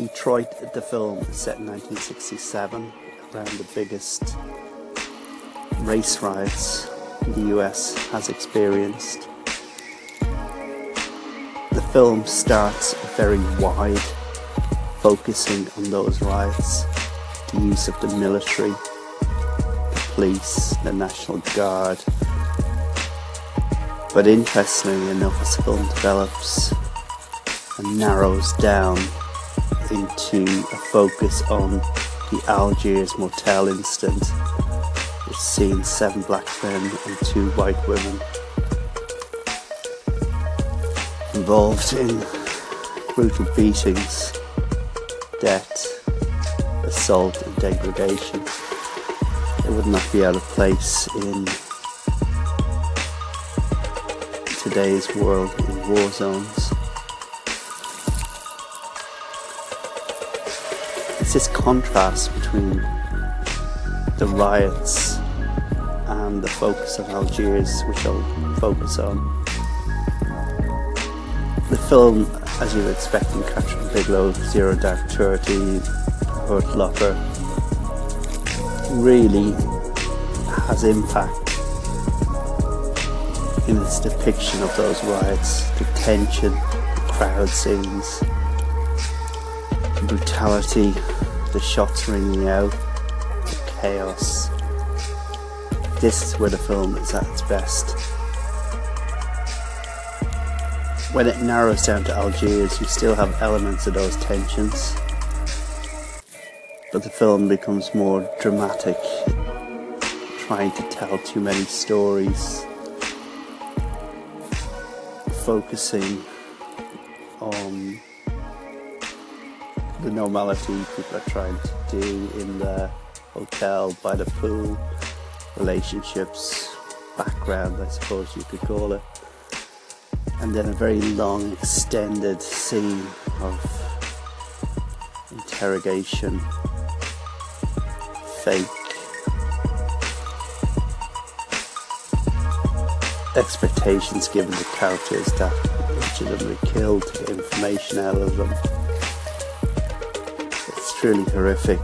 Detroit, the film set in 1967 around the biggest race riots the US has experienced. The film starts very wide, focusing on those riots, the use of the military, the police, the National Guard. But interestingly enough, as the film develops and narrows down into a focus on the Algiers motel incident, which seen seven black men and two white women involved in brutal beatings, death, assault and degradation. It would not be out of place in today's world in war zones. It's this contrast between the riots and the focus of Algiers, which I'll focus on. The film, as you would expect from Kathryn Bigelow, Zero Dark Thirty, Hurt Locker, really has impact in its depiction of those riots, the tension, the crowd scenes, the brutality, the shots ringing out, the chaos. This is where the film is at its best. When it narrows down to Algiers, you still have elements of those tensions, but the film becomes more dramatic, trying to tell too many stories, focusing on the normality people are trying to do in the hotel, by the pool, relationships, background, I suppose you could call it. And then a very long, extended scene of interrogation, fake expectations given to characters that each of them are killed information out of them. Truly horrific.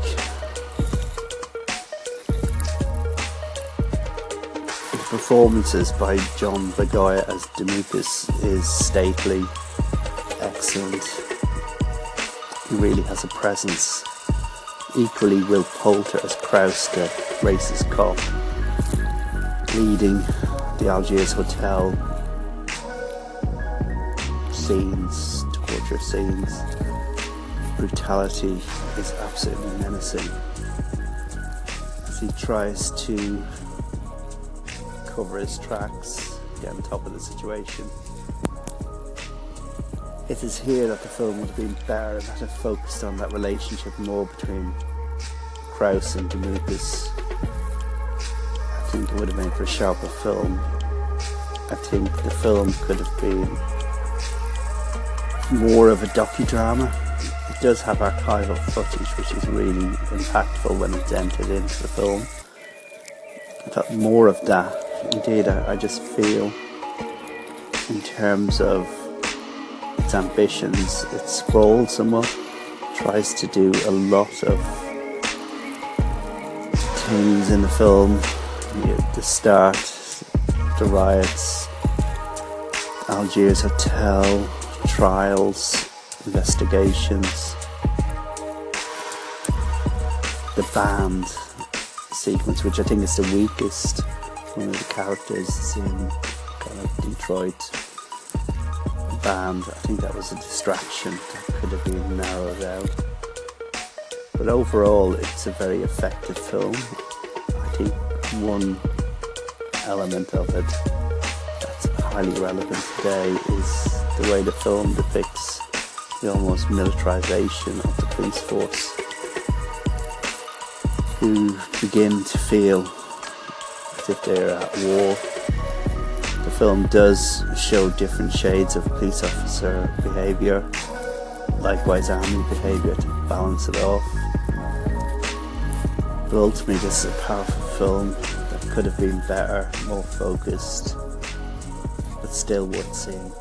The performances by John Boyega as Dismukes is stately, excellent. He really has a presence. Equally, Will Poulter as Krauss, the racist cop, leading the Algiers Hotel scenes, torture scenes. Brutality is absolutely menacing as he tries to cover his tracks, get on top of the situation. It is here that the film would have been better if it had focused on that relationship more between Krauss and Dismukes. I think it would have made for a sharper film. I think the film could have been more of a docudrama. Does have archival footage which is really impactful when it's entered into the film. I thought more of that. Indeed, I, I just feel in terms of its ambitions, it sprawls somewhat, tries to do a lot of things in the film. the start, the riots, Algiers Hotel, trials, investigations, the band sequence, which I think is the weakest. One of the characters is in kind of Detroit band. I think that was a distraction that could have been narrowed out. But overall, it's a very effective film. I think one element of it that's highly relevant today is the way the film depicts the almost militarization of the police force, who begin to feel as if they're at war. The film does show different shades of police officer behaviour, likewise army behaviour to balance it off. But ultimately, this is a powerful film that could have been better, more focused, but still worth seeing.